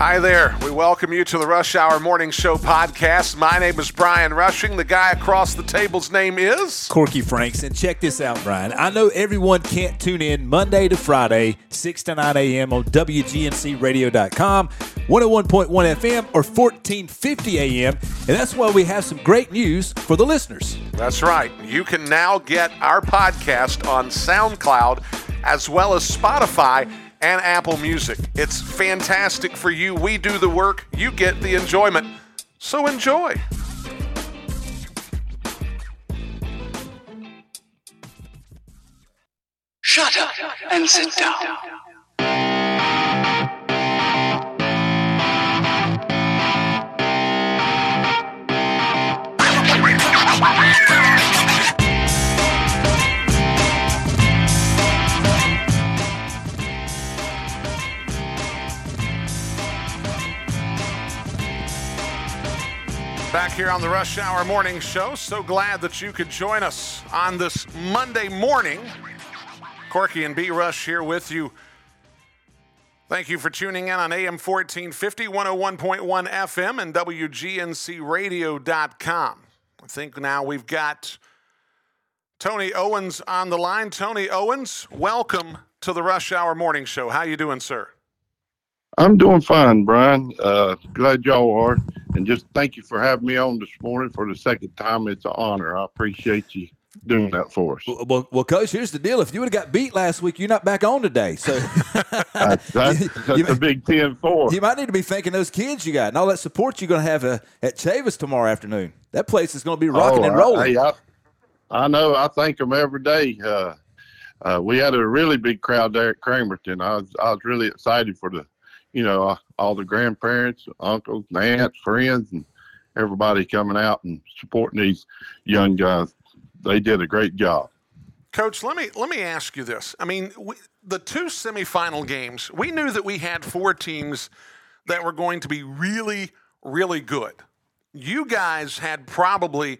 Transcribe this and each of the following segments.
Hi there. We welcome you to the Rush Hour Morning Show podcast. My name is Brian Rushing. The guy across the table's name is Corky Franks. And check this out, Brian. I know everyone can't tune in Monday to Friday, 6 to 9 a.m. on WGNCradio.com, 101.1 FM, or 1450 a.m. And that's why we have some great news for the listeners. That's right. You can now get our podcast on SoundCloud as well as Spotify and Apple Music. It's fantastic for you. We do the work, you get the enjoyment. So enjoy. Shut up and sit down. Back here on the Rush Hour Morning Show. So glad that you could join us on this Monday morning. Corky and B Rush here with you. Thank you for tuning in on AM 1450, 101.1 FM, and WGNCradio.com. I think now we've got Tony Owens on the line. Tony Owens, welcome to the Rush Hour Morning Show. How you doing, sir? I'm doing fine, Brian. Uh, glad y'all are. And just thank you for having me on this morning for the second time. It's an honor. I appreciate you doing that for us. Well, well, well Coach, here's the deal. If you would have got beat last week, you're not back on today. So That's, that's, that's You- a big 10 4. you might need to be thanking those kids you got and all that support you're going to have uh, at Chavis tomorrow afternoon. That place is going to be rocking and rolling. Oh, I, I, I know. I thank them every day. Uh, uh, we had a really big crowd there at Cramerton. I was, I was really excited for the, you know, uh, all the grandparents, uncles, aunts, friends, and everybody coming out and supporting these young guys. They did a great job. Coach, let me let me ask you this. I mean, we, the two semifinal games, we knew that we had four teams that were going to be really, really good. You guys had probably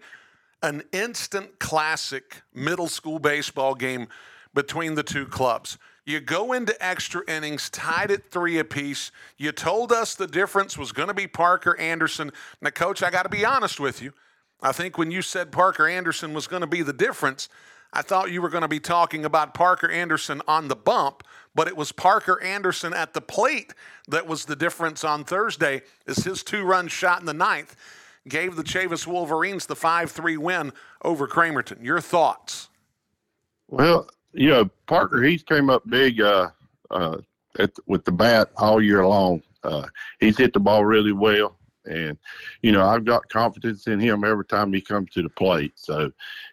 an instant classic middle school baseball game between the two clubs. You go into extra innings, tied at three apiece. You told us the difference was going to be Parker Anderson. Now, Coach, I got to be honest with you. I think when you said Parker Anderson was going to be the difference, I thought you were going to be talking about Parker Anderson on the bump, but it was Parker Anderson at the plate that was the difference on Thursday as his two-run shot in the ninth gave the Chavis Wolverines the 5-3 win over Cramerton. Your thoughts? Well, you know, Parker, he's came up big uh, uh, at, with the bat all year long. Uh, he's hit the ball really well. And, you know, I've got confidence in him every time he comes to the plate. So,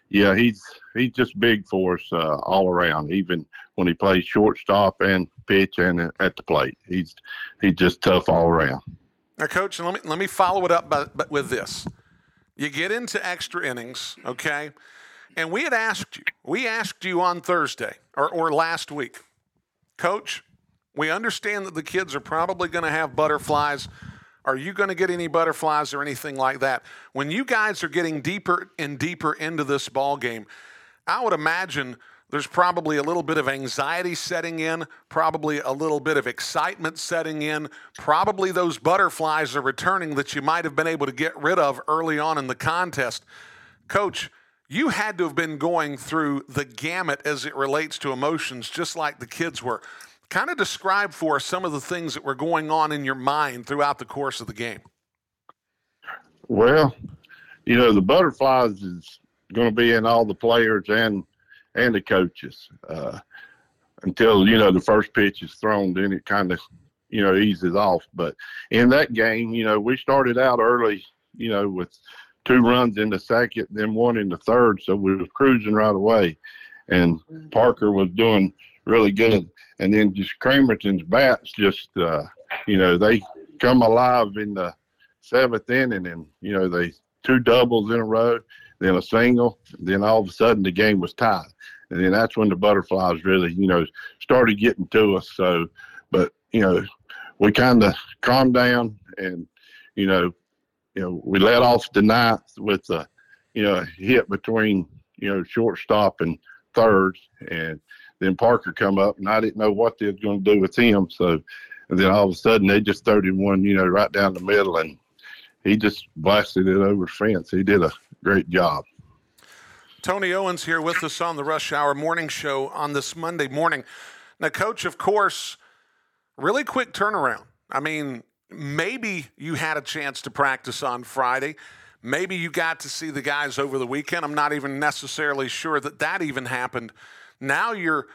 yeah, he's he's just big for us uh, all around, even when he plays shortstop and pitch and at the plate. He's he's just tough all around. Now, Coach, let me let me follow it up by, by, with this. You get into extra innings, okay? And we had asked you, we asked you on Thursday or, or last week, Coach, we understand that the kids are probably going to have butterflies. Are you going to get any butterflies or anything like that? When you guys are getting deeper and deeper into this ball game, I would imagine there's probably a little bit of anxiety setting in, probably a little bit of excitement setting in, probably those butterflies are returning that you might have been able to get rid of early on in the contest. Coach, you had to have been going through the gamut as it relates to emotions, just like the kids were. Kind of describe for us some of the things that were going on in your mind throughout the course of the game. Well, you know, the butterflies is going to be in all the players and and the coaches uh, until you know the first pitch is thrown. Then it kind of you know eases off. But in that game, you know, we started out early, you know, with two runs in the second, then one in the third, so we was cruising right away. And Parker was doing really good, and then just Cramerton's bats just uh, you know they come alive in the seventh inning, and you know they two doubles in a row, then a single, then all of a sudden the game was tied, and then that's when the butterflies really you know started getting to us. So, but you know we kind of calmed down, and you know you know we let off the ninth with a you know hit between you know shortstop and third, and then Parker come up, and I didn't know what they was going to do with him, so and then all of a sudden they just threw him one, you know, right down the middle, and he just blasted it over the fence. He did a great job. Tony Owens here with us on the Rush Hour Morning Show on this Monday morning. Now, Coach, of course, really quick turnaround. I mean, maybe you had a chance to practice on Friday. Maybe you got to see the guys over the weekend. I'm not even necessarily sure that that even happened. Now you're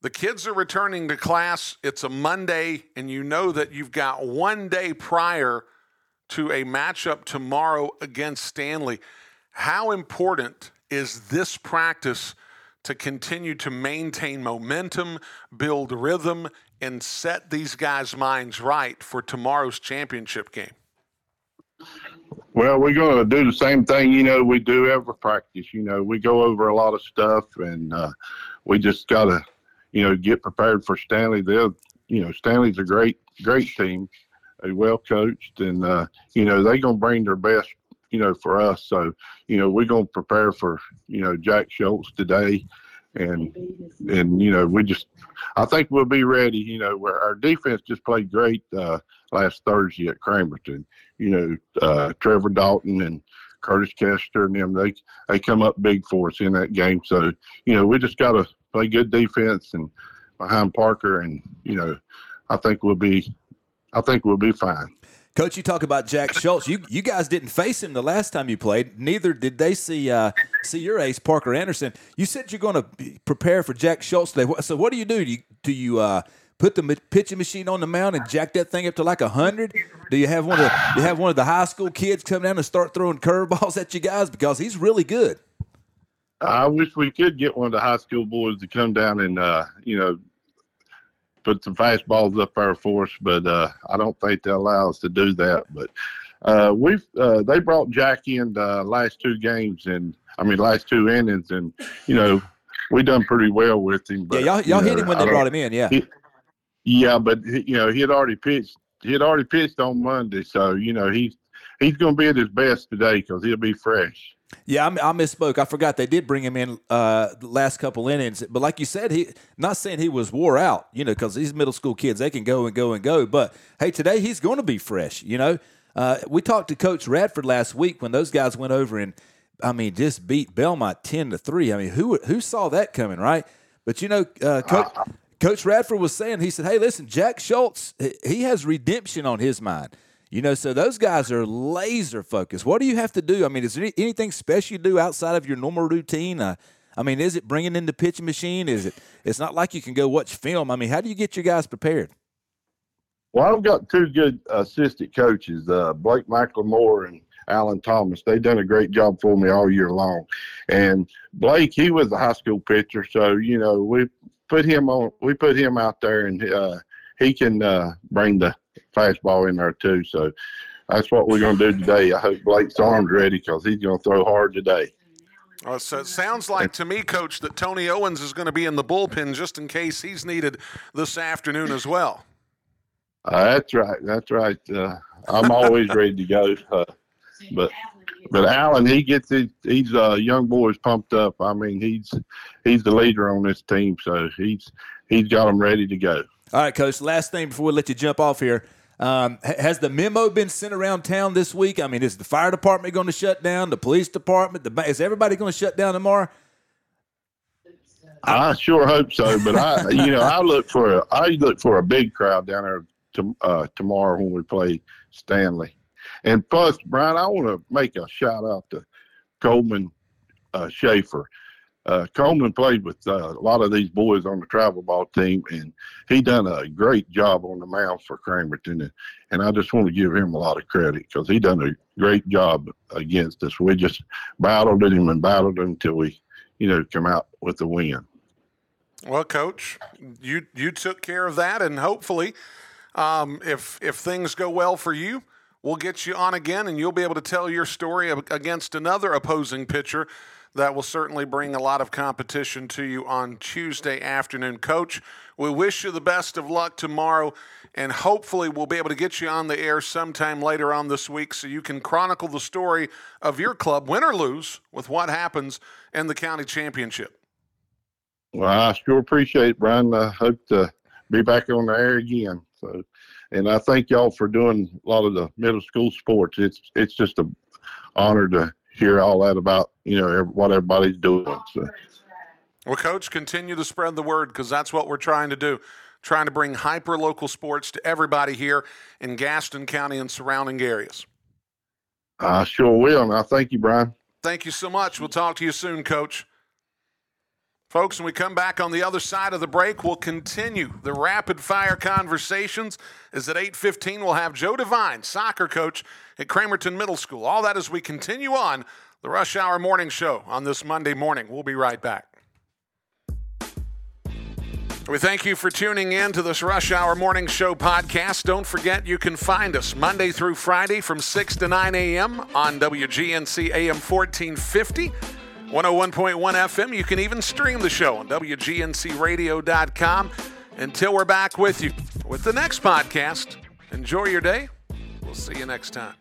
the kids are returning to class. It's a Monday, and you know that you've got one day prior to a matchup tomorrow against Stanley. How important is this practice to continue to maintain momentum, build rhythm, and set these guys' minds right for tomorrow's championship game? Well, we're going to do the same thing, you know, we do every practice. You know, we go over a lot of stuff, and uh, we just got to, you know, get prepared for Stanley. They're, you know, Stanley's a great, great team, well coached, and uh, you know they're going to bring their best, you know, for us. So, you know, we're going to prepare for, you know, Jack Schultz today, and and you know we just, I think we'll be ready. You know, where our defense just played great uh, last Thursday at Cramerton. You know, uh, Trevor Dalton and Curtis Kester and them, they they come up big for us in that game. So, you know, we just got to play good defense and behind Parker, and you know, I think we'll be, I think we'll be fine. Coach, you talk about Jack Schultz. You you guys didn't face him the last time you played. Neither did they see uh, see your ace Parker Anderson. You said you're going to prepare for Jack Schultz today. So what do you do? Do you, do you uh, put the pitching machine on the mound and jack that thing up to like hundred? Do you have one of the, you have one of the high school kids come down and start throwing curveballs at you guys because he's really good. I wish we could get one of the high school boys to come down and uh, you know put some fastballs up there for us, but uh, I don't think they allow us to do that. But uh, we've uh, they brought Jack in the last two games and I mean last two innings, and you know we done pretty well with him. But, yeah, y'all, y'all hit know, him when they brought him in. Yeah, he, yeah, but you know he had already pitched. He had already pitched on Monday, so you know he's he's going to be at his best today because he'll be fresh. Yeah, I, I, misspoke. I forgot they did bring him in uh, the last couple innings, but like you said, he not saying he was wore out, you know, because these middle school kids they can go and go and go. But hey, today he's going to be fresh. You know, uh, we talked to Coach Radford last week when those guys went over and I mean just beat Belmont ten to three. I mean, who who saw that coming, right? But you know, uh, Coach, Coach Radford was saying he said, "Hey, listen, Jack Schultz, he has redemption on his mind." You know, so those guys are laser focused. What do you have to do? I mean, is there anything special you do outside of your normal routine? Uh, I mean, is it bringing in the pitching machine? Is it? It's not like you can go watch film. I mean, how do you get your guys prepared? Well, I've got two good assistant coaches, uh, Blake McLemore and Alan Thomas. They've done a great job for me all year long. And Blake, he was a high school pitcher, so you know we put him on. We put him out there, and uh, he can uh, bring the fastball in there too. So that's what we're going to do today. I hope Blake's arm's ready because he's going to throw hard today. Uh, so it sounds like to me, Coach, that Tony Owens is going to be in the bullpen just in case he's needed this afternoon as well. Uh, that's right. That's right. Uh, I'm always ready to go. Uh, but but Alan, he gets his, these uh, young boys pumped up. I mean, he's he's the leader on this team, so he's he's got them ready to go. All right, Coach. Last thing before we let you jump off here. Um, has the memo been sent around town this week? I mean, is the fire department going to shut down? The police department? The is everybody going to shut down tomorrow? I sure hope so, but I, you know, I look for a, I look for a big crowd down there to, uh, tomorrow when we play Stanley. And plus, Brian, I want to make a shout out to Coleman uh, Schaefer uh, Coleman played with uh, a lot of these boys on the travel ball team, and he done a great job on the mound for Cramerton. And, and I just want to give him a lot of credit because he done a great job against us. We just battled him and battled him until we, you know, come out with the win. Well, Coach, you you took care of that, and hopefully, um, if if things go well for you, we'll get you on again, and you'll be able to tell your story against another opposing pitcher that will certainly bring a lot of competition to you on Tuesday afternoon. Coach, we wish you the best of luck tomorrow, and hopefully, we'll be able to get you on the air sometime later on this week so you can chronicle the story of your club, win or lose, with what happens in the county championship. Well, I sure appreciate it, Brian. I hope to be back on the air again. So, and I thank y'all for doing a lot of the middle school sports. It's it's just a honor to hear all that about you know what everybody's doing. So. Well, coach, continue to spread the word because that's what we're trying to do. Trying to bring hyper local sports to everybody here in Gaston County and surrounding areas. I sure will. Now, thank you, Brian. Thank you so much. We'll talk to you soon, coach. Folks, when we come back on the other side of the break, we'll continue the rapid fire conversations. Is at 8:15, we'll have Joe Devine, soccer coach at Cramerton Middle School. All that as we continue on the Rush Hour Morning Show on this Monday morning. We'll be right back. We thank you for tuning in to this Rush Hour Morning Show podcast. Don't forget you can find us Monday through Friday from 6 to 9 a.m. on WGNC AM 1450. 101.1 FM. You can even stream the show on WGNCradio.com. Until we're back with you with the next podcast, enjoy your day. We'll see you next time.